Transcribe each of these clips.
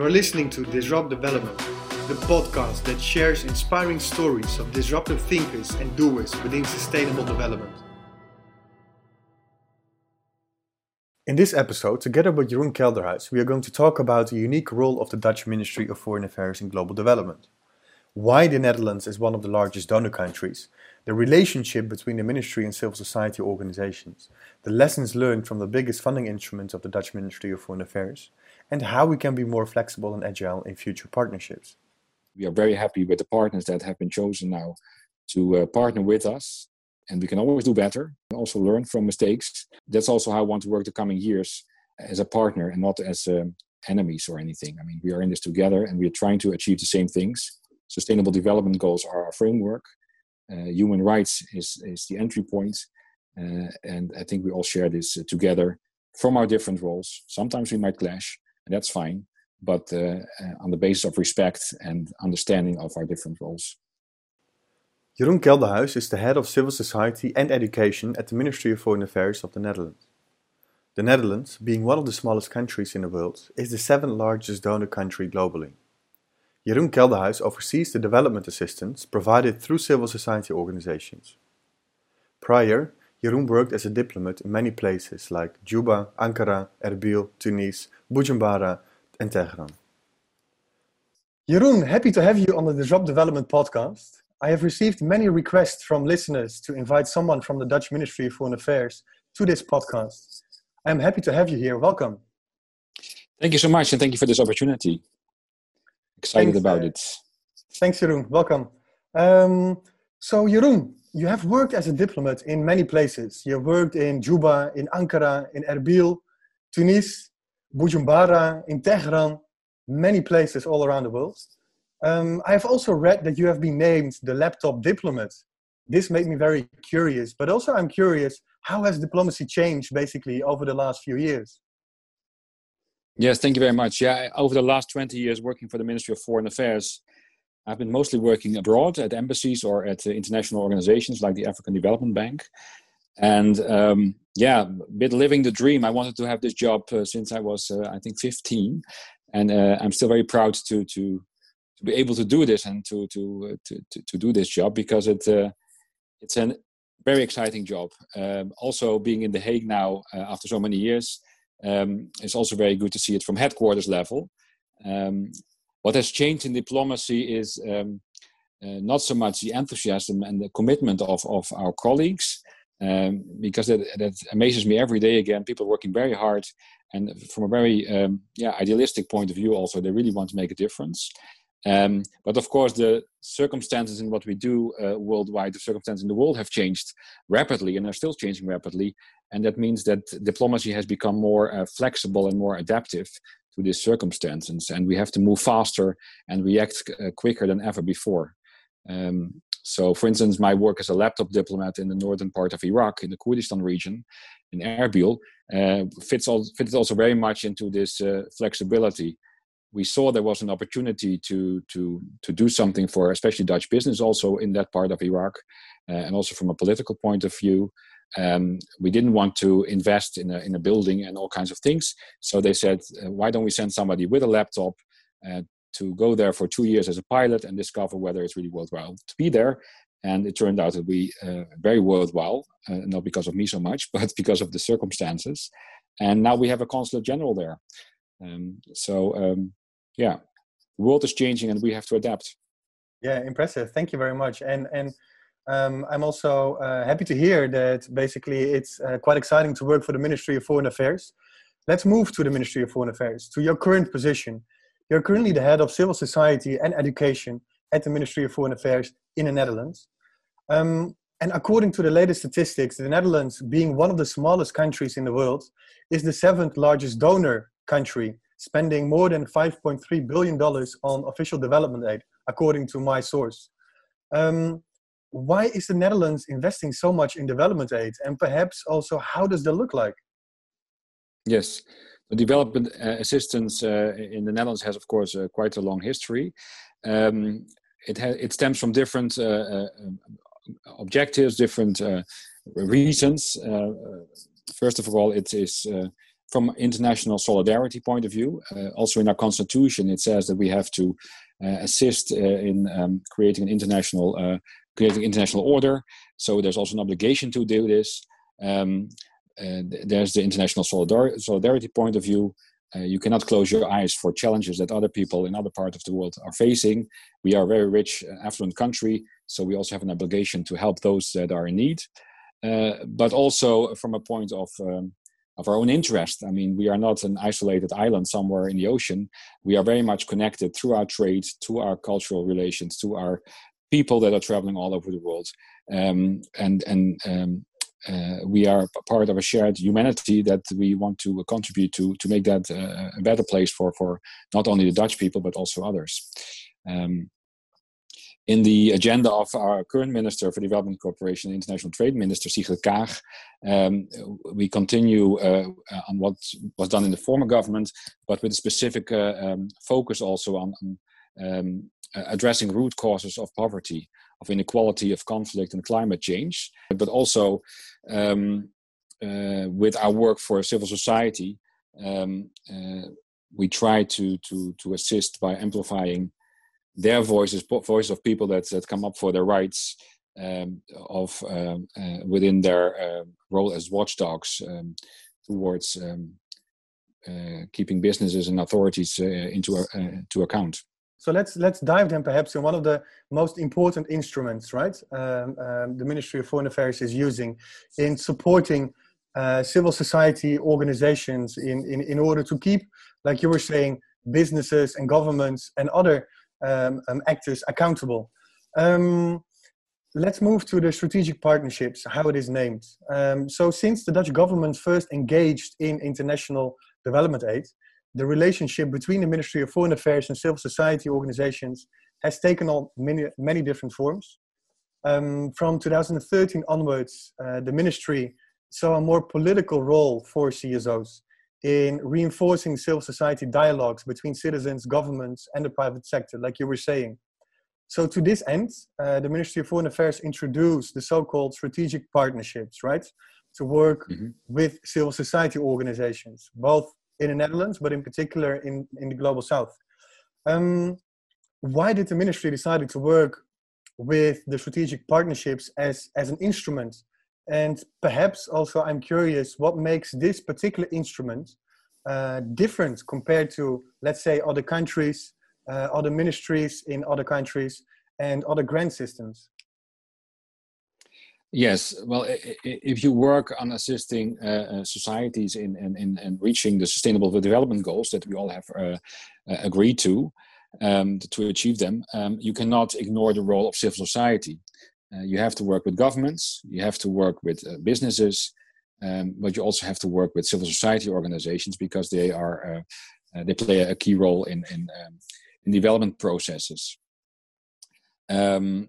You are listening to Disrupt Development, the podcast that shares inspiring stories of disruptive thinkers and doers within sustainable development. In this episode, together with Jeroen Kelderhuis, we are going to talk about the unique role of the Dutch Ministry of Foreign Affairs in global development. Why the Netherlands is one of the largest donor countries, the relationship between the ministry and civil society organizations, the lessons learned from the biggest funding instrument of the Dutch Ministry of Foreign Affairs, and how we can be more flexible and agile in future partnerships. We are very happy with the partners that have been chosen now to uh, partner with us, and we can always do better and also learn from mistakes. That's also how I want to work the coming years as a partner and not as um, enemies or anything. I mean, we are in this together and we are trying to achieve the same things. Sustainable development goals are our framework. Uh, human rights is, is the entry point. Uh, and I think we all share this together from our different roles. Sometimes we might clash, that's fine, but uh, uh, on the basis of respect and understanding of our different roles. Jeroen Kelderhuis is the head of civil society and education at the Ministry of Foreign Affairs of the Netherlands. The Netherlands, being one of the smallest countries in the world, is the seventh largest donor country globally. Jeroen Kelderhuis oversees the development assistance provided through civil society organizations. Prior, Jeroen worked as a diplomat in many places like Juba, Ankara, Erbil, Tunis, Bujumbura, and Tehran. Jeroen, happy to have you on the Disrupt Development podcast. I have received many requests from listeners to invite someone from the Dutch Ministry of Foreign Affairs to this podcast. I am happy to have you here. Welcome. Thank you so much, and thank you for this opportunity. Excited thanks, about uh, it. Thanks, Jeroen. Welcome. Um, so, Jeroen, you have worked as a diplomat in many places. You have worked in Juba, in Ankara, in Erbil, Tunis, Bujumbura, in Tehran, many places all around the world. Um, I have also read that you have been named the laptop diplomat. This made me very curious, but also I'm curious how has diplomacy changed basically over the last few years? Yes, thank you very much. Yeah, over the last 20 years working for the Ministry of Foreign Affairs, I've been mostly working abroad at embassies or at uh, international organizations like the African Development Bank. And um, yeah, bit living the dream. I wanted to have this job uh, since I was, uh, I think, 15, and uh, I'm still very proud to to to be able to do this and to to uh, to, to, to do this job because it uh, it's a very exciting job. Um, also, being in The Hague now after so many years, um, it's also very good to see it from headquarters level. Um, what has changed in diplomacy is um, uh, not so much the enthusiasm and the commitment of, of our colleagues, um, because that, that amazes me every day again. People working very hard, and from a very um, yeah idealistic point of view, also they really want to make a difference. Um, but of course, the circumstances in what we do uh, worldwide, the circumstances in the world have changed rapidly and are still changing rapidly. And that means that diplomacy has become more uh, flexible and more adaptive to these circumstances. And we have to move faster and react uh, quicker than ever before. Um, so, for instance, my work as a laptop diplomat in the northern part of Iraq, in the Kurdistan region, in Erbil, uh, fits, all, fits also very much into this uh, flexibility. We saw there was an opportunity to, to, to do something for especially Dutch business also in that part of Iraq, uh, and also from a political point of view. Um, we didn't want to invest in a, in a building and all kinds of things. So they said, uh, why don't we send somebody with a laptop uh, to go there for two years as a pilot and discover whether it's really worthwhile to be there? And it turned out to be uh, very worthwhile, uh, not because of me so much, but because of the circumstances. And now we have a consulate general there. Um, so, um, yeah, the world is changing and we have to adapt. Yeah, impressive. Thank you very much. And and um, I'm also uh, happy to hear that basically it's uh, quite exciting to work for the Ministry of Foreign Affairs. Let's move to the Ministry of Foreign Affairs, to your current position. You're currently the head of civil society and education at the Ministry of Foreign Affairs in the Netherlands. Um, and according to the latest statistics, the Netherlands, being one of the smallest countries in the world, is the seventh largest donor country, spending more than $5.3 billion on official development aid, according to my source. Um, why is the Netherlands investing so much in development aid? And perhaps also, how does that look like? Yes, the development uh, assistance uh, in the Netherlands has, of course, uh, quite a long history. Um, it, it stems from different uh, uh, objectives, different uh, reasons. first of all, it is from international solidarity point of view. Also in our constitution, it says that we have to assist in um, creating an international creating international order. So there's also an obligation to do this. Um, there's the international solidar- solidarity point of view. Uh, you cannot close your eyes for challenges that other people in other parts of the world are facing. We are a very rich, affluent country, so we also have an obligation to help those that are in need. Uh, but also from a point of um, of our own interest. I mean, we are not an isolated island somewhere in the ocean. We are very much connected through our trade, to our cultural relations, to our people that are traveling all over the world, um, and and um, uh, we are part of a shared humanity that we want to contribute to to make that uh, a better place for for not only the Dutch people but also others. Um, in the agenda of our current Minister for Development Cooperation International Trade Minister, Sigrid Kaag, um, we continue uh, on what was done in the former government, but with a specific uh, um, focus also on, on um, addressing root causes of poverty, of inequality, of conflict, and climate change, but also um, uh, with our work for civil society. Um, uh, we try to, to, to assist by amplifying their voices, voices of people that, that come up for their rights um, of um, uh, within their uh, role as watchdogs um, towards um, uh, keeping businesses and authorities uh, into uh, to account. So let's let's dive then perhaps in one of the most important instruments, right? Um, um, the Ministry of Foreign Affairs is using in supporting uh, civil society organizations in, in in order to keep, like you were saying, businesses and governments and other um, um, actors accountable. Um, let's move to the strategic partnerships, how it is named. Um, so, since the Dutch government first engaged in international development aid, the relationship between the Ministry of Foreign Affairs and civil society organizations has taken on many, many different forms. Um, from 2013 onwards, uh, the ministry saw a more political role for CSOs in reinforcing civil society dialogues between citizens, governments, and the private sector, like you were saying. So, to this end, uh, the Ministry of Foreign Affairs introduced the so called strategic partnerships, right? To work mm-hmm. with civil society organizations, both in the Netherlands, but in particular in, in the global south. Um, why did the ministry decide to work with the strategic partnerships as, as an instrument and perhaps also, I'm curious what makes this particular instrument uh, different compared to, let's say, other countries, uh, other ministries in other countries, and other grant systems? Yes, well, if you work on assisting uh, uh, societies in, in, in, in, reaching the sustainable development goals that we all have uh, uh agreed to, um, to achieve them, um, you cannot ignore the role of civil society. Uh, you have to work with governments, you have to work with uh, businesses, um, but you also have to work with civil society organizations because they are they play a key role in in, um, in development processes. Um,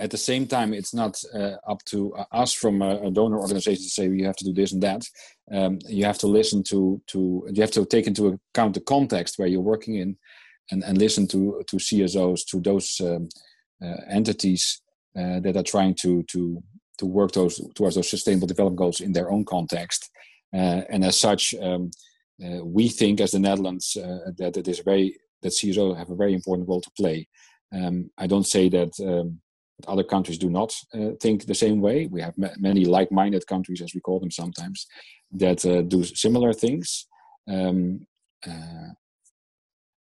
at the same time, it's not uh, up to us from a, a, donor organization to say you have to do this and that. Um, you have to listen to to you have to take into account the context where you're working in, and, and listen to to CSOs to those um, uh, entities uh, that are trying to to to work those towards those sustainable development goals in their own context. Uh, and as such, um, uh, we think as the Netherlands uh, that it is very that CSO have a very important role to play. Um, I don't say that, um, other countries do not uh, think the same way. We have ma- many like-minded countries, as we call them sometimes, that uh, do similar things. Um,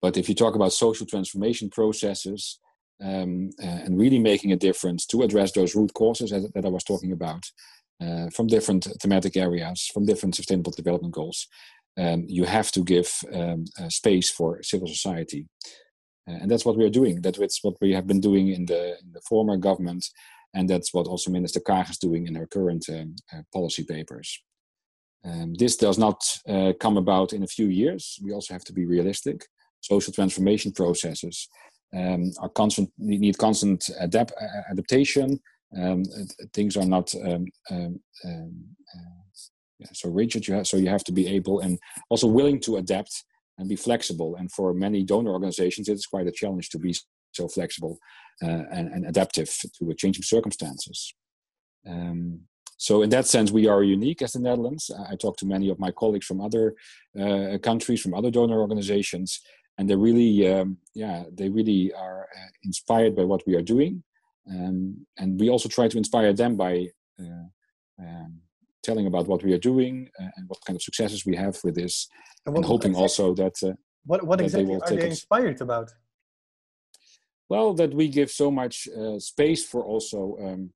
but if you talk about social transformation processes, um, uh, and really making a difference to address those root causes that, that I was talking about uh, from different thematic areas, from different sustainable development goals. Um, you have to give um, space for civil society. Uh, and that's what we are doing. That's what we have been doing in the, in the former government. And that's what also Minister Kaag is doing in her current um, uh, policy papers. Um, this does not uh, come about in a few years. We also have to be realistic. Social transformation processes um, are constant need constant adapt adaptation. Um, things are not um, um uh, so rigid. You have, so you have to be able and also willing to adapt and be flexible. And for many donor organizations, it's quite a challenge to be so flexible uh, and, and, adaptive to changing circumstances. Um, so in that sense, we are unique as the Netherlands. I talk to many of my colleagues from other uh, countries, from other donor organizations, and they really, um, yeah, they really are uh, inspired by what we are doing, um, and we also try to inspire them by uh, um, telling about what we are doing uh, and what kind of successes we have with this, and, and hoping exactly, also that uh, what what exactly they are they inspired about? Well, that we give so much uh, space for also um,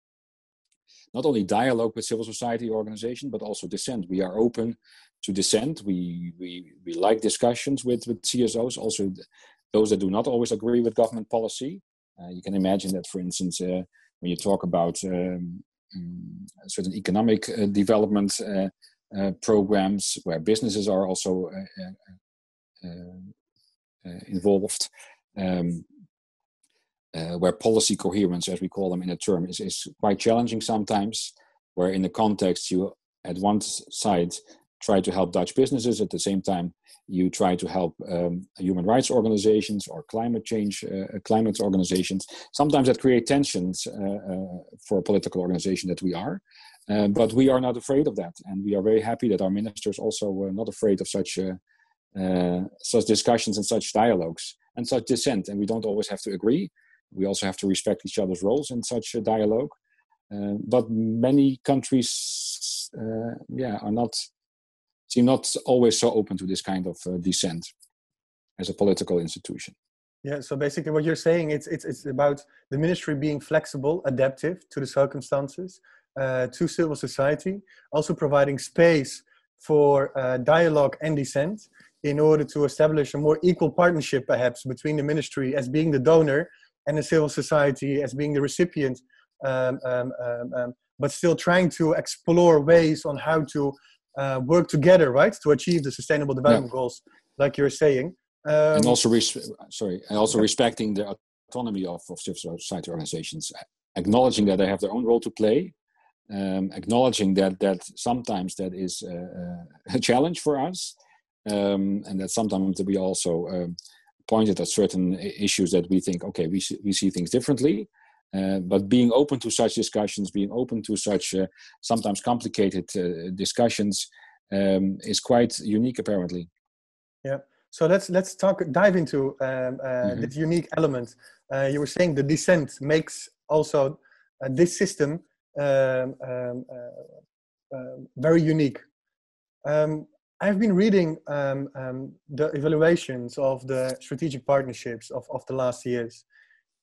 not only dialogue with civil society organization, but also dissent. We are open to dissent. We we we like discussions with with CSOs, also those that do not always agree with government policy. Uh, you can imagine that, for instance, uh, when you talk about um, um, certain economic uh, development uh, uh, programs where businesses are also involved. Um, uh, where policy coherence, as we call them in a term, is, is quite challenging sometimes. Where in the context you, at one side, try to help Dutch businesses, at the same time you try to help um, human rights organizations or climate change uh, climate organizations. Sometimes that create tensions uh, uh, for a political organization that we are. Uh, but we are not afraid of that, and we are very happy that our ministers also were not afraid of such uh, such discussions and such dialogues and such dissent. And we don't always have to agree, we also have to respect each other's roles in such a dialogue. Uh, but many countries, uh, yeah, are not seem not always so open to this kind of uh, dissent as a political institution. Yeah, so basically, what you're saying it's it's it's about the ministry being flexible, adaptive to the circumstances, uh, to civil society, also providing space for uh, dialogue and dissent in order to establish a more equal partnership, perhaps between the ministry as being the donor and the civil society as being the recipient, um, um, um, um, but still trying to explore ways on how to uh, work together, right, to achieve the sustainable development yeah. goals, like you're saying. and um, also, res- sorry, and also respecting the autonomy of, of civil society organizations, acknowledging that they have their own role to play, um, acknowledging that that sometimes that is uh, a challenge for us, um, and that sometimes we also um, pointed at certain issues that we think, okay, we see, we see things differently. Uh, but being open to such discussions, being open to such uh, sometimes complicated uh, discussions, um, is quite unique, apparently. Yeah. So let's let's talk dive into um, mm-hmm. this unique element. Uh, you were saying the dissent makes also uh, this system um, um very unique. Um, I've been reading um, um, the evaluations of the strategic partnerships of, of the last years.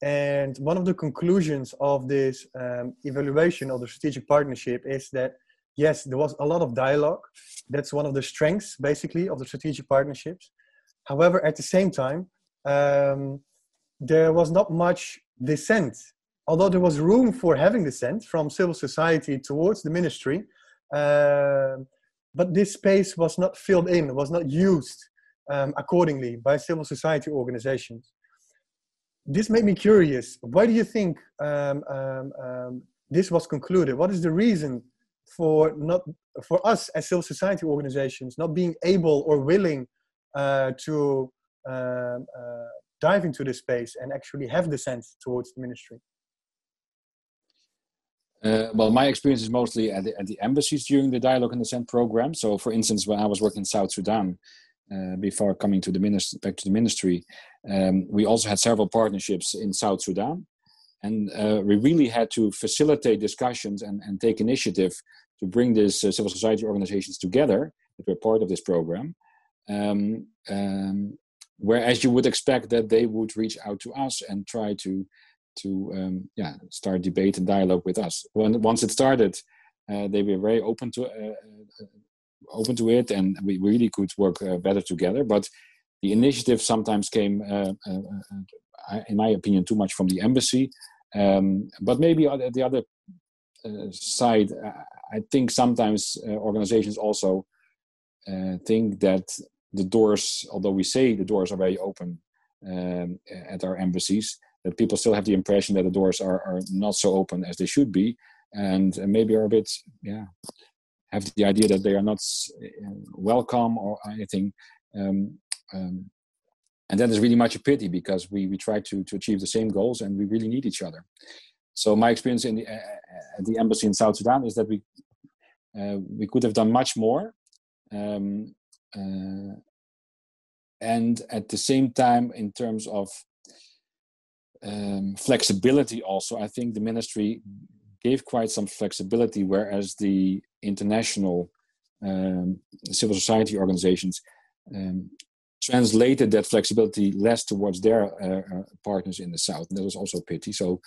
And one of the conclusions of this um, evaluation of the strategic partnership is that, yes, there was a lot of dialogue. That's one of the strengths, basically, of the strategic partnerships. However, at the same time, um, there was not much dissent. Although there was room for having dissent from civil society towards the ministry, uh, but this space was not filled in, was not used um, accordingly by civil society organizations. This made me curious. Why do you think um, um, um, this was concluded? What is the reason for not for us as civil society organizations not being able or willing uh, to um, uh, dive into this space and actually have sense towards the ministry? Uh, well, my experience is mostly at the, at the, embassies during the Dialogue and Dissent program. So, for instance, when I was working in South Sudan, uh, before coming to the ministry, back to the ministry, um, we also had several partnerships in South Sudan, and uh, we really had to facilitate discussions and, and take initiative to bring these uh, civil society organizations together that were part of this program. Um, um, whereas you would expect that they would reach out to us and try to to um, yeah start debate and dialogue with us. When once it started, uh, they were very open to uh, uh open to it, and we really could work uh, better together. But the initiative sometimes came, uh, uh, in my opinion, too much from the embassy. Um, but maybe the other side, I think sometimes organizations also think that the doors, although we say the doors are very open um, at our embassies, that people still have the impression that the doors are, are not so open as they should be. And maybe are a bit yeah have the idea that they are not uh, welcome or anything. Um, um, and that is really much a pity because we, we try to, to achieve the same goals and we really need each other. So my experience in the, uh, at the embassy in south sudan is that we Uh, we could have done much more. Um, uh, and at the same time, in terms of um, flexibility, also, I think the ministry gave quite some flexibility, whereas the international um, civil society organizations um, translated that flexibility less towards their uh, uh, partners in the south. And that was also a pity. So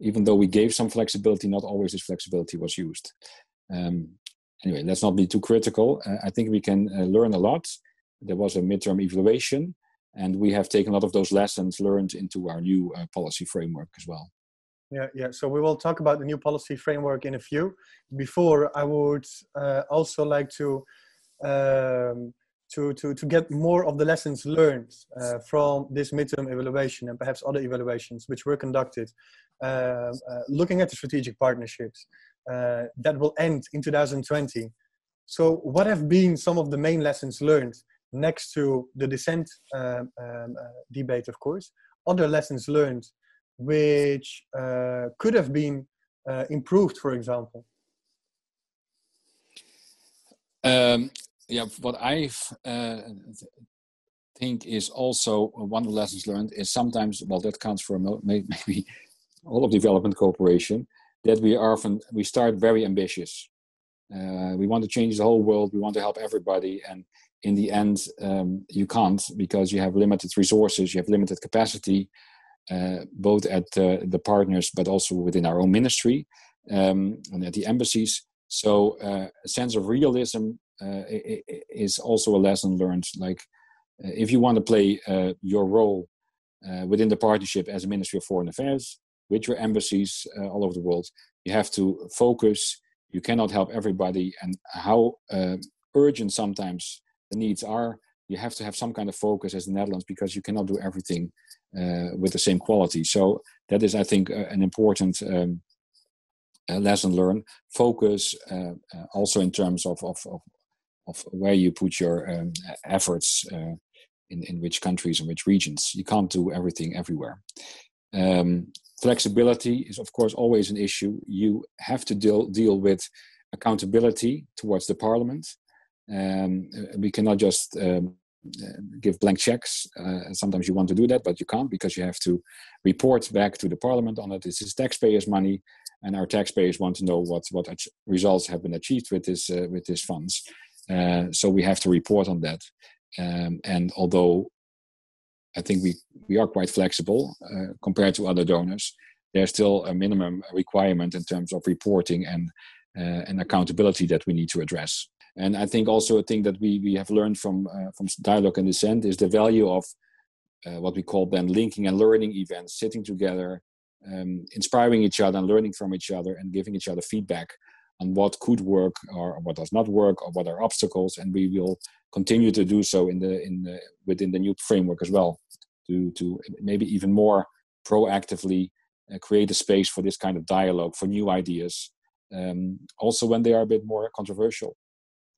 even though we gave some flexibility, not always this flexibility was used. Um, anyway, let's not be too critical. Uh, I think we can uh, learn a lot. There was a midterm evaluation, and we have taken a lot of those lessons learned into our new uh, policy framework as well. Yeah, yeah. So we will talk about the new policy framework in a few. Before, I would uh, also like to um, to, to, to get more of the lessons learned uh, from this midterm evaluation and perhaps other evaluations which were conducted, uh, uh, looking at the strategic partnerships uh, that will end in 2020. So, what have been some of the main lessons learned next to the dissent um, um, uh, debate, of course? Other lessons learned which uh, could have been improved, for example? Um, yeah, what I uh, think is also one of the lessons learned is sometimes, well, that counts for maybe all of development cooperation, that we are often we start very ambitious. Uh, we want to change the whole world. We want to help everybody, and in the end, um, you can't because you have limited resources, you have limited capacity, uh, both at uh, the partners but also within our own ministry um, and at the embassies. So, uh, a sense of realism uh, is also a lesson learned. Like, uh, if you want to play uh, your role within the partnership as a Ministry of Foreign Affairs with your embassies all over the world, you have to focus. You cannot help everybody, and how urgent sometimes the needs are. You have to have some kind of focus as the Netherlands because you cannot do everything uh, with the same quality. So that is, I think, uh, an important um, uh, lesson learned. Focus also in terms of, of, of, of where you put your um, efforts uh, in, in which countries and which regions. You can't do everything everywhere. Um, flexibility is, of course, always an issue. You have to deal, deal with accountability towards the parliament. Um, we cannot just um, give blank checks. Uh, sometimes you want to do that, but you can't because you have to report back to the parliament on it. This is taxpayers' money, and our taxpayers want to know what what results have been achieved with this uh, with these funds. Uh, so we have to report on that. Um, and although I think we, we are quite flexible uh, compared to other donors, there's still a minimum requirement in terms of reporting and, uh, and accountability that we need to address. And I think also a thing that we, we have learned from, uh, from dialogue and dissent is the value of uh, what we call then linking and learning events, sitting together, um, inspiring each other and learning from each other and giving each other feedback on what could work or what does not work or what are obstacles. And we will continue to do so in the in the, within the new framework as well to to maybe even more proactively uh, create a space for this kind of dialogue for new ideas um, also when they are a bit more controversial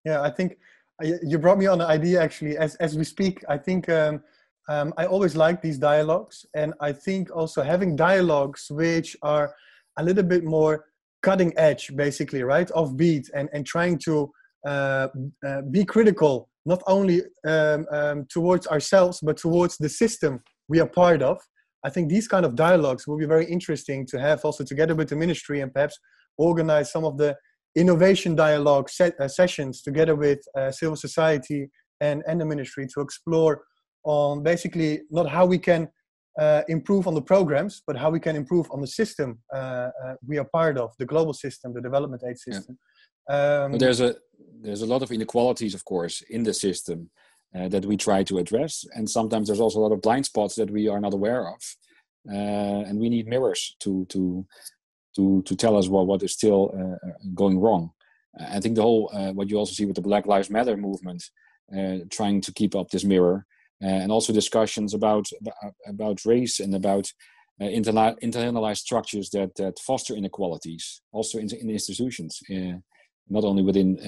yeah i think uh, you brought me on the idea actually. As as we speak i think um, um, i always like these dialogues and i think also having dialogues which are a little bit more cutting edge basically right of beat and and trying to uh, uh, be critical not only um, um, towards ourselves but towards the system we are part of. I think these kind of dialogues will be very interesting to have also together with the ministry and perhaps organize some of the innovation dialogue set, uh, sessions together with uh, civil society and, and the ministry to explore on basically not how we can uh, improve on the programs, but how we can improve on the system uh, uh, we are part of, the global system, the development aid system. Yeah. Um, there's a there's a lot of inequalities, of course, in the system uh, that we try to address, and sometimes there's also a lot of blind spots that we are not aware of, uh, and we need mirrors to to to to tell us what what is still uh, going wrong. I think the whole what you also see with the Black Lives Matter movement, trying to keep up this mirror uh, and also discussions about about race and about uh, internalized structures that that foster inequalities, also in, in institutions, uh, not only within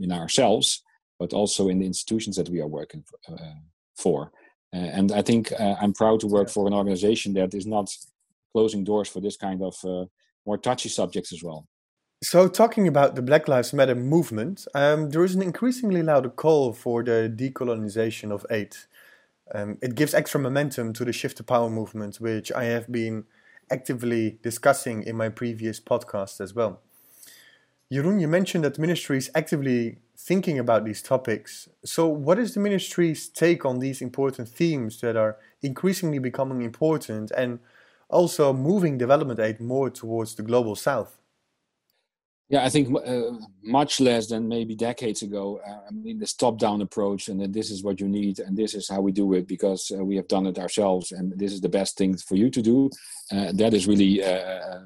in ourselves, but also in the institutions that we are working for. for. and I think I'm proud to work for an organization that is not closing doors for this kind of more touchy subjects as well. So, talking about the Black Lives Matter movement, um, there is an increasingly louder call for the decolonization of aid. Um, it gives extra momentum to the shift to power movement, which I have been actively discussing in my previous podcast as well. Jeroen, you mentioned that the ministry is actively thinking about these topics. So, what is the ministry's take on these important themes that are increasingly becoming important and also moving development aid more towards the global south? Yeah, I think uh, much less than maybe decades ago. Uh, I mean, this top-down approach, and then this is what you need, and this is how we do it because uh, we have done it ourselves, and this is the best thing for you to do. Uh, that is really uh, uh,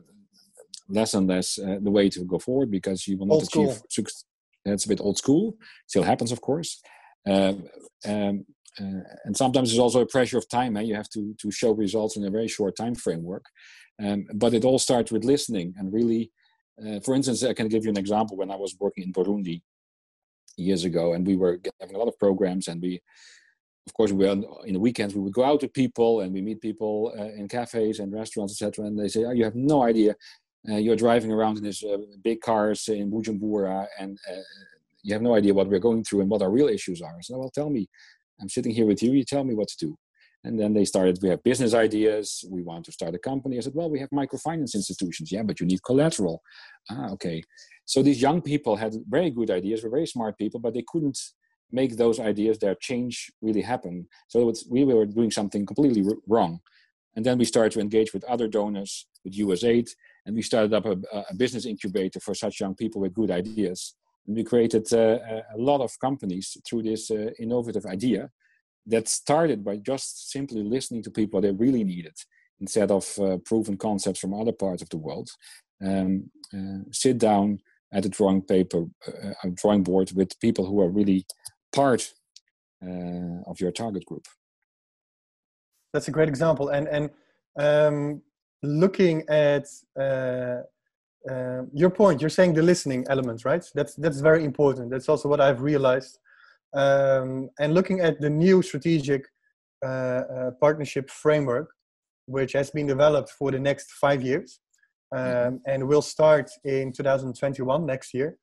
less and less the way to go forward because you will not old achieve success. That's a bit old school. Still happens, of course. Um, um, and sometimes there's also a pressure of time. Eh? You have to to show results in a very short time framework. Um, but it all starts with listening and really uh, for instance, I can give you an example. When I was working in Burundi years ago, and we were having a lot of programs, and we, of course, we in the weekends we would go out to people and we meet people uh, in cafes and restaurants, etc. And they say, oh, "You have no idea. Uh, you're driving around in these uh, big cars in Bujumbura, and uh, you have no idea what we're going through and what our real issues are." So, well, tell me. I'm sitting here with you. You tell me what to do. And then they started, we have business ideas. We want to start a company. I said, well, we have microfinance institutions. Yeah, but you need collateral. Ah, okay. So these young people had very good ideas, were very smart people, but they couldn't make those ideas, their change really happen. So we were doing something completely wrong. And then we started to engage with other donors, with USAID, and we started up a, a business incubator for such young people with good ideas. And we created uh, a lot of companies through this uh, innovative idea that started by just simply listening to people they really needed instead of uh, proven concepts from other parts of the world. Um, sit down at a drawing paper, a drawing board with people who are really part of your target group. That's a great example, and and um, looking at uh, uh, your point, you're saying the listening element, right? That's that's very important. That's also what I've realized um, and looking at the new strategic uh, uh, partnership framework, which has been developed for the next five years um, mm-hmm. and will start in 2021 next year.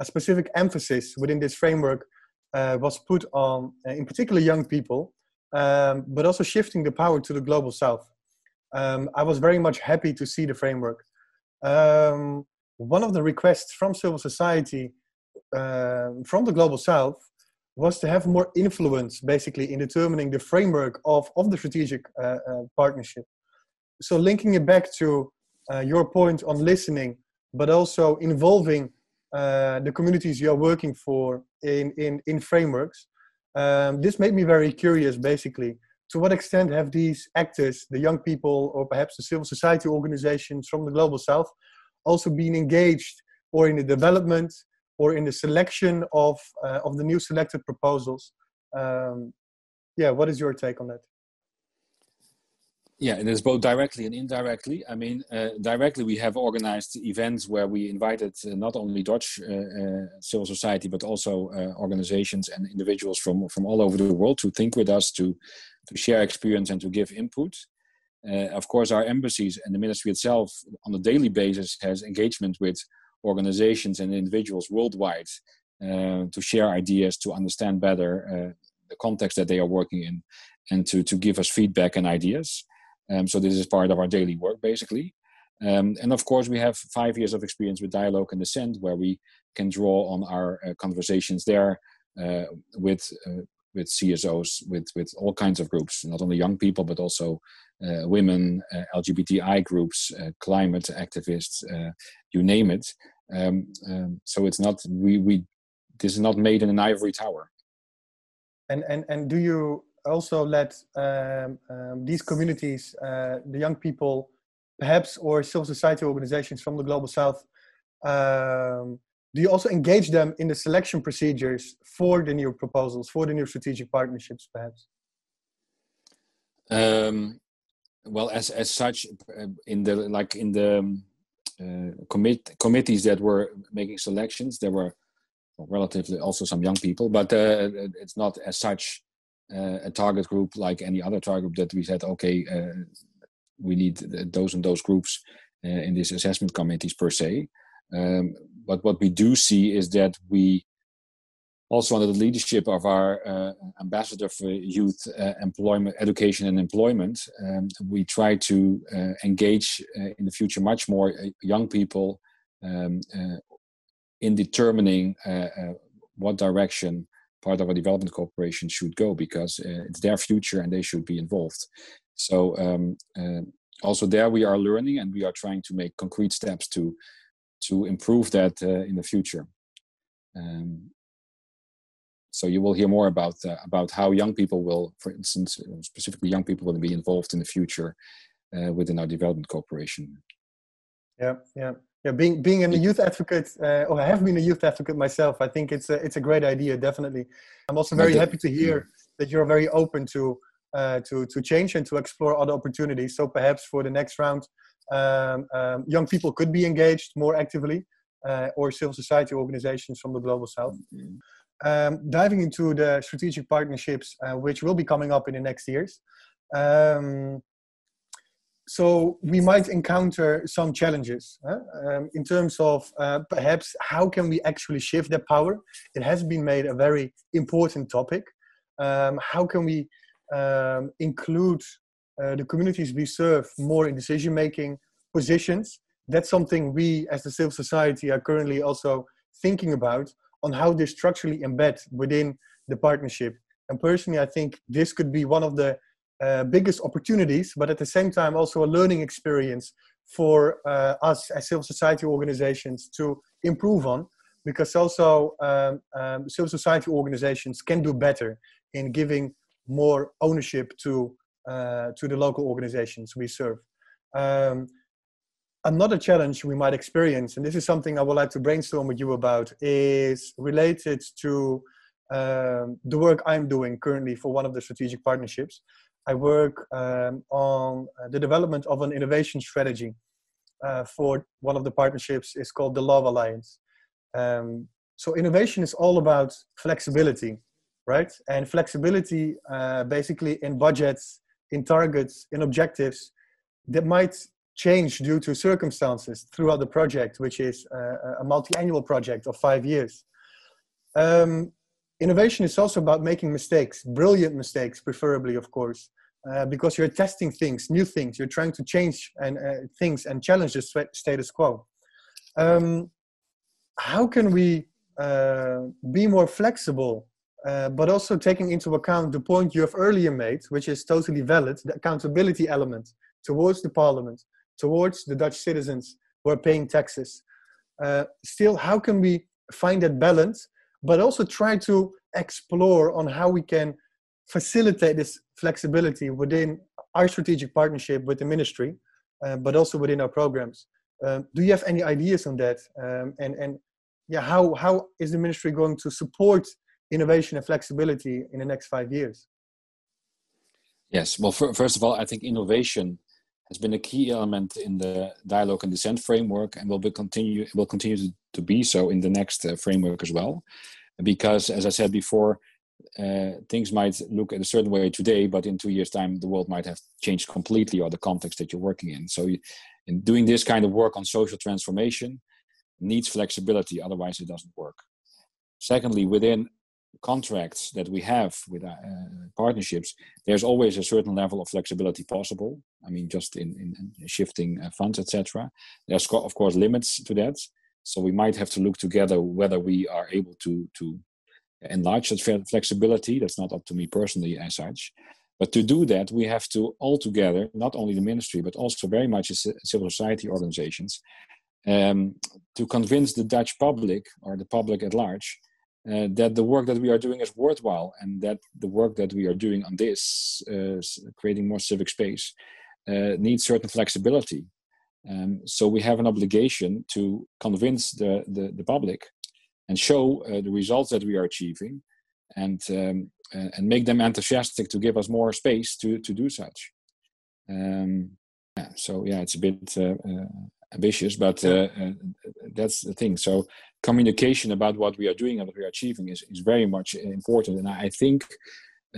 A specific emphasis within this framework uh, was put on, uh, in particular, young people, um, but also shifting the power to the global south. Um, I was very much happy to see the framework. Um, one of the requests from civil society uh, from the global south was to have more influence basically in determining the framework of, of the strategic uh, uh, partnership. So linking it back to uh, your point on listening, but also involving uh, the communities you're working for in, in, in frameworks, um, this made me very curious basically. To what extent have these actors, the young people, or perhaps the civil society organizations from the global south, also been engaged or in the development or in the selection of uh, of the new selected proposals. Um, yeah, what is your take on that? Yeah, it is both directly and indirectly. I mean, uh, directly we have organized events where we invited uh, not only Dutch uh, uh civil society but also uh, organizations and individuals from from all over the world to think with us, to to share experience and to give input. Uh, of course, our embassies and the ministry itself, on a daily basis, has engagement with organizations and individuals worldwide uh, to share ideas, to understand better uh, the context that they are working in, and to, to give us feedback and ideas. Um, so this is part of our daily work, basically. Um, and of course, we have five years of experience with dialogue and dissent, where we can draw on our uh, conversations there uh, with uh, with CSOs, with with all kinds of groups, not only young people but also uh, women, uh, LGBTI groups, uh, climate activists, you name it. Um, um, so it's not we we this is not made in an ivory tower. And and and do you also let um, um these communities, uh, the young people, perhaps or civil society organizations from the global south, um, do you also engage them in the selection procedures for the new proposals, for the new strategic partnerships, perhaps? Um, well, as as such, uh, in the like in the uh, commit, committees that were making selections. There were relatively also some young people, but uh, it's not as such uh, a target group like any other target group that we said, okay, uh, we need those and those groups uh, in these assessment committees per se. Um, but what we do see is that we also under the leadership of our uh, ambassador for youth uh, employment education and employment um, we try to uh, engage uh, in the future much more uh, young people um, uh, in determining what direction part of a development cooperation should go because it's their future and they should be involved. So um, also there we are learning and we are trying to make concrete steps to to improve that in the future um, so you will hear more about uh, about how young people will, for instance, uh, specifically young people will be involved in the future uh, within our development cooperation. Yeah, yeah, yeah. Being being a youth advocate, uh, or I have been a youth advocate myself. I think it's a it's a great idea. Definitely. I'm also very happy to hear that you're very open to uh, to to change and to explore other opportunities. So perhaps for the next round, um, um, young people could be engaged more actively, uh, or civil society organizations from the global south. Mm-hmm um, diving into the strategic partnerships, uh, which will be coming up in the next years. Um, so we might encounter some challenges huh? um, in terms of uh, perhaps how can we actually shift that power. It has been made a very important topic. Um, how can we um, include the communities we serve more in decision making positions? That's something we as the civil society are currently also thinking about on how they structurally embed within the partnership. And personally, I think this could be one of the uh, biggest opportunities, but at the same time, also a learning experience for uh, us as civil society organizations to improve on. Because also, um, um, civil society organizations can do better in giving more ownership to uh, to the local organizations we serve. Um, another challenge we might experience, and this is something I would like to brainstorm with you about, is related to um, the work I'm doing currently for one of the strategic partnerships. I work um, on the development of an innovation strategy uh, for one of the partnerships. It's called the Love Alliance. Um, so innovation is all about flexibility, right? And flexibility, uh, basically, in budgets, in targets, in objectives that might change due to circumstances throughout the project, which is a multi-annual project of five years. Um, innovation is also about making mistakes, brilliant mistakes, preferably, of course, uh, because you're testing things, new things. You're trying to change and uh, things and challenge the status quo. Um, how can we uh, be more flexible, uh, but also taking into account the point you have earlier made, which is totally valid, the accountability element towards the parliament, towards the Dutch citizens who are paying taxes. Uh, still, how can we find that balance, but also try to explore on how we can facilitate this flexibility within our strategic partnership with the ministry, uh, but also within our programs. Um, do you have any ideas on that? Um, and and yeah, how how is the ministry going to support innovation and flexibility in the next five years? Yes, well, for, first of all, I think innovation has been a key element in the dialogue and dissent framework and will be continue will continue to, to be so in the next uh, framework as well. Because as i said before uh, things might look in a certain way today but in two years time the world might have changed completely or the context that you're working in. So you, in doing this kind of work on social transformation needs flexibility otherwise it doesn't work. Secondly within contracts that we have with uh, partnerships, there's always a certain level of flexibility possible. I mean, just in, in shifting uh, funds, etc. There's of course limits to that, so we might have to look together whether we are able to to enlarge that flexibility. That's not up to me personally as such. But to do that, we have to all together, not only the ministry, but also very much civil society organizations, um, to convince the Dutch public or the public at large uh, that the work that we are doing is worthwhile and that the work that we are doing on this, uh, creating more civic space, uh, needs certain flexibility. Um, so we have an obligation to convince the, the, the public and show uh, the results that we are achieving and, um, and make them enthusiastic to give us more space to, to do such. Um, yeah, so yeah, it's a bit uh, uh, ambitious, but uh, uh, that's the thing. So communication about what we are doing and what we are achieving is, is very much important. And I think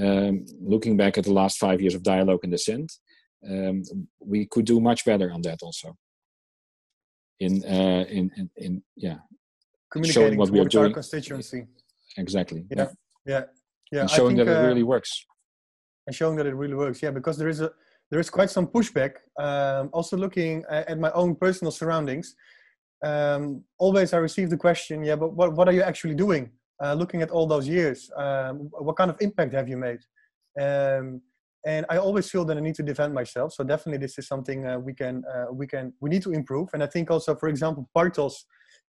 um, looking back at the last five years of dialogue and dissent, um, we could do much better on that also. in uh, in, in, in yeah communicating what we are doing. our constituency. Exactly. Yeah, yeah, yeah. yeah. And showing think, that it uh, really works. And showing that it really works. Yeah, because there is a there is quite some pushback. Um, also looking at my own personal surroundings, um, always I receive the question, yeah, but what what are you actually doing? Uh, looking at all those years, um, what kind of impact have you made? Um, and I always feel that I need to defend myself. So definitely, this is something uh, we can uh, we can we need to improve. And I think also, for example, Partos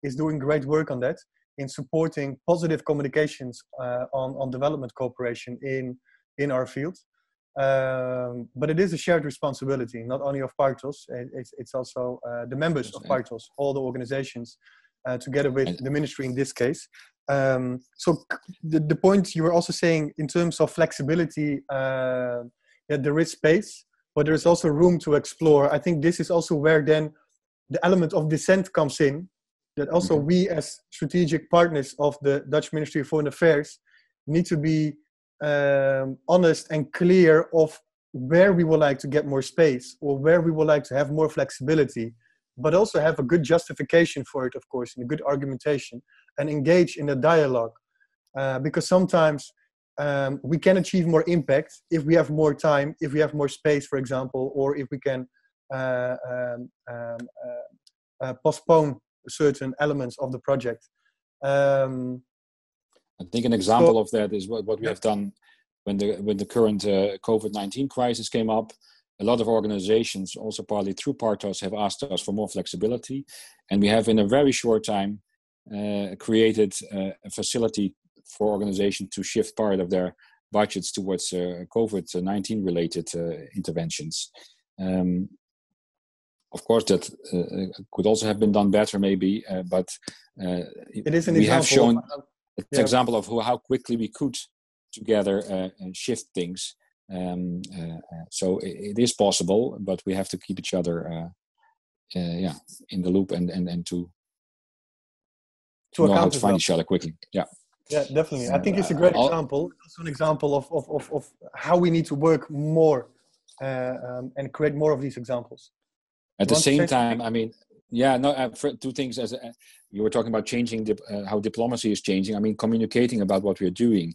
is doing great work on that in supporting positive communications uh, on on development cooperation in in our field. Um, but it is a shared responsibility, not only of Partos. It's it's also uh, the members of Partos, all the organizations, uh, together with the ministry in this case. Um, so the, the point you were also saying in terms of flexibility, uh, yeah, there is space, but there's also room to explore. I think this is also where then the element of dissent comes in. That also mm-hmm. we as strategic partners of the Dutch Ministry of Foreign Affairs need to be um, honest and clear of where we would like to get more space or where we would like to have more flexibility but also have a good justification for it, of course, and a good argumentation, and engage in a dialogue. Uh, because sometimes um, we can achieve more impact if we have more time, if we have more space, for example, or if we can uh, um, um, uh, uh postpone certain elements of the project. I think an example of that is what, what we have done when the when the current uh, COVID nineteen crisis came up a lot of organizations, also partly through Partos, have asked us for more flexibility. And we have, in a very short time, uh, created uh, a facility for organizations to shift part of their budgets towards uh, COVID 19 related uh, interventions. Um, of course, that uh, could also have been done better, maybe, uh, but it is an we example have shown an yeah. example of how quickly we could together shift things um, uh, uh, so it, it is possible, but we have to keep each other, uh, yeah, in the loop and and and to to know how to find well. each other quickly. Yeah. Yeah, definitely. I think it's a great example. Also, an example of, of, of, of how we need to work more uh, um, and create more of these examples. At you the same time, I mean, yeah, no. Uh, two things. As uh, you were talking about changing dip, how diplomacy is changing. I mean, communicating about what we're doing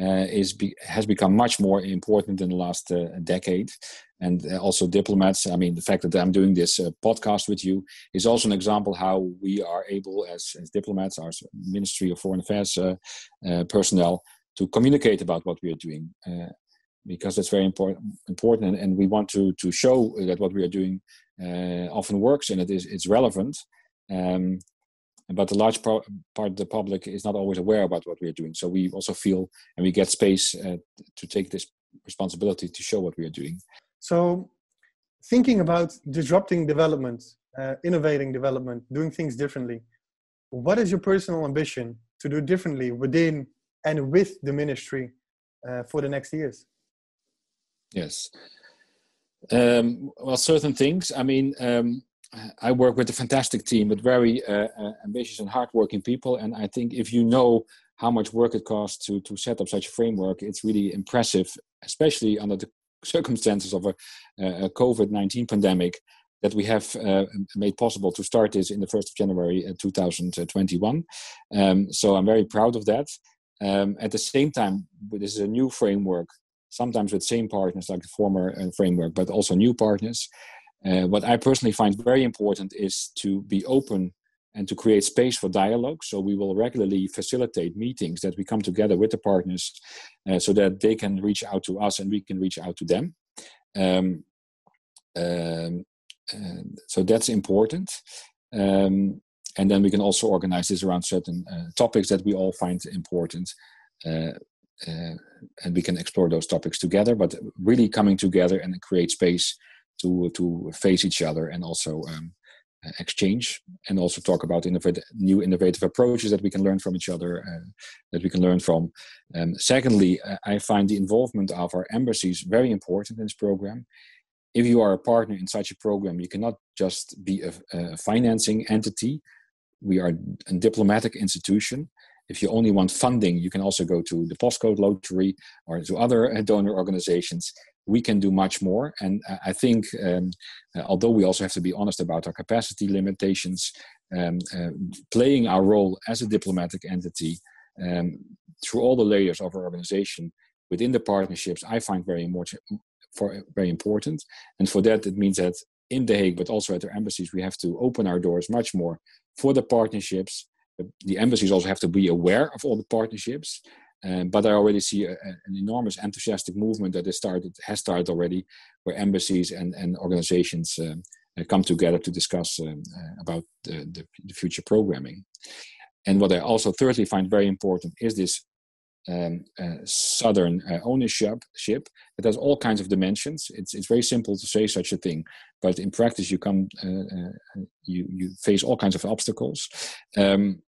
uh, is be, has become much more important in the last uh, decade. And uh, also diplomats. I mean, the fact that I'm doing this uh, podcast with you is also an example how we are able, as, as diplomats, our Ministry of Foreign Affairs uh, uh, personnel, to communicate about what we are doing. because that's very important, important, and, and, we want to to show that what we are doing often works and it is it's relevant. Um, but the large part of the public is not always aware about what we're doing. So we also feel and we get space uh, to take this responsibility to show what we are doing. So, thinking about disrupting development, uh, innovating development, doing things differently, what is your personal ambition to do differently within and with the ministry uh, for the next years? Yes. Um, well, certain things. I mean, um, I work with a fantastic team with very uh, uh, ambitious and hardworking people. And I think if you know how much work it costs to, to set up such a framework, it's really impressive, especially under the circumstances of a, a COVID 19 pandemic that we have uh, made possible to start this in the 1st of January uh, 2021. Um, so I'm very proud of that. Um, at the same time, this is a new framework, sometimes with same partners like the former uh, framework, but also new partners. Uh, what I personally find very important is to be open and to create space for dialogue. So we will regularly facilitate meetings that we come together with the partners uh, so that they can reach out to us and we can reach out to them. Um, um, so that's important. Um, and then we can also organize this around certain uh, topics that we all find important. Uh, uh, and we can explore those topics together, but really coming together and create space to to face each other and also um, exchange and also talk about new innovative approaches that we can learn from each other uh, that we can learn from. Um, secondly uh, i find the involvement of our embassies very important in this program. If you are a partner in such a program you cannot just be a, a financing entity. We are a diplomatic institution. If you only want funding, you can also go to the postcode lottery or to other donor organizations. We can do much more. And I think, um, uh, although we also have to be honest about our capacity limitations, um, uh, playing our role as a diplomatic entity um, through all the layers of our organization within the partnerships, I find very. For very important, and for that, it means that in The Hague, but also at our embassies, we have to open our doors much more for the partnerships. The embassies also have to be aware of all the partnerships. Um, but I already see a, an enormous enthusiastic movement that has started has started already, where embassies and, and organizations um, uh, come together to discuss um, uh, about the, the, the, future programming. And what I also thirdly find very important is this um, uh, southern uh, ownership ship that has all kinds of dimensions. It's it's very simple to say such a thing, but in practice you come uh, you you face all kinds of obstacles. Um,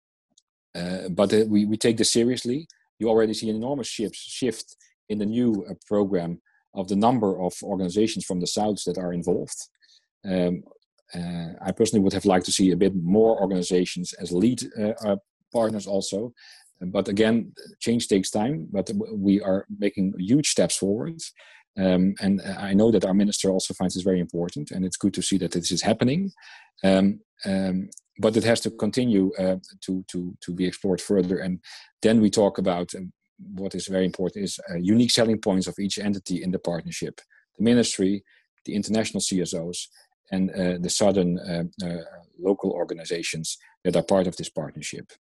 but we we take this seriously. You already see an enormous shift shift in the new program of the number of organizations from the south that are involved. Um, I personally would have liked to see a bit more organizations as lead partners also but again, change takes time, but we are making huge steps forward. Um, and I know that our minister also finds this very important, and it's good to see that this is happening. Um, um, but it has to continue uh, to to to be explored further. And then we talk about um, what is very important is uh, unique selling points of each entity in the partnership: the ministry, the international CSOs, and uh, the southern uh, uh, local organizations that are part of this partnership.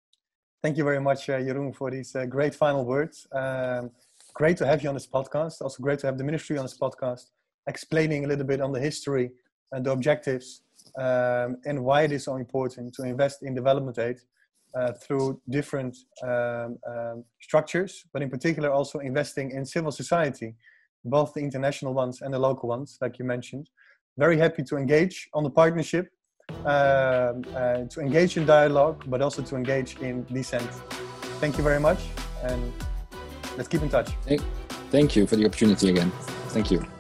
Thank you very much, uh, Jeroen, for these uh, great final words. Um, great to have you on this podcast. Also, great to have the ministry on this podcast, explaining a little bit on the history and the objectives um, and why it is so important to invest in development aid uh, through different um, um, structures, but in particular also investing in civil society, both the international ones and the local ones, like you mentioned. Very happy to engage on the partnership uh, to engage in dialogue, but also to engage in dissent. Thank you very much, and let's keep in touch. Thank you for the opportunity again. Thank you.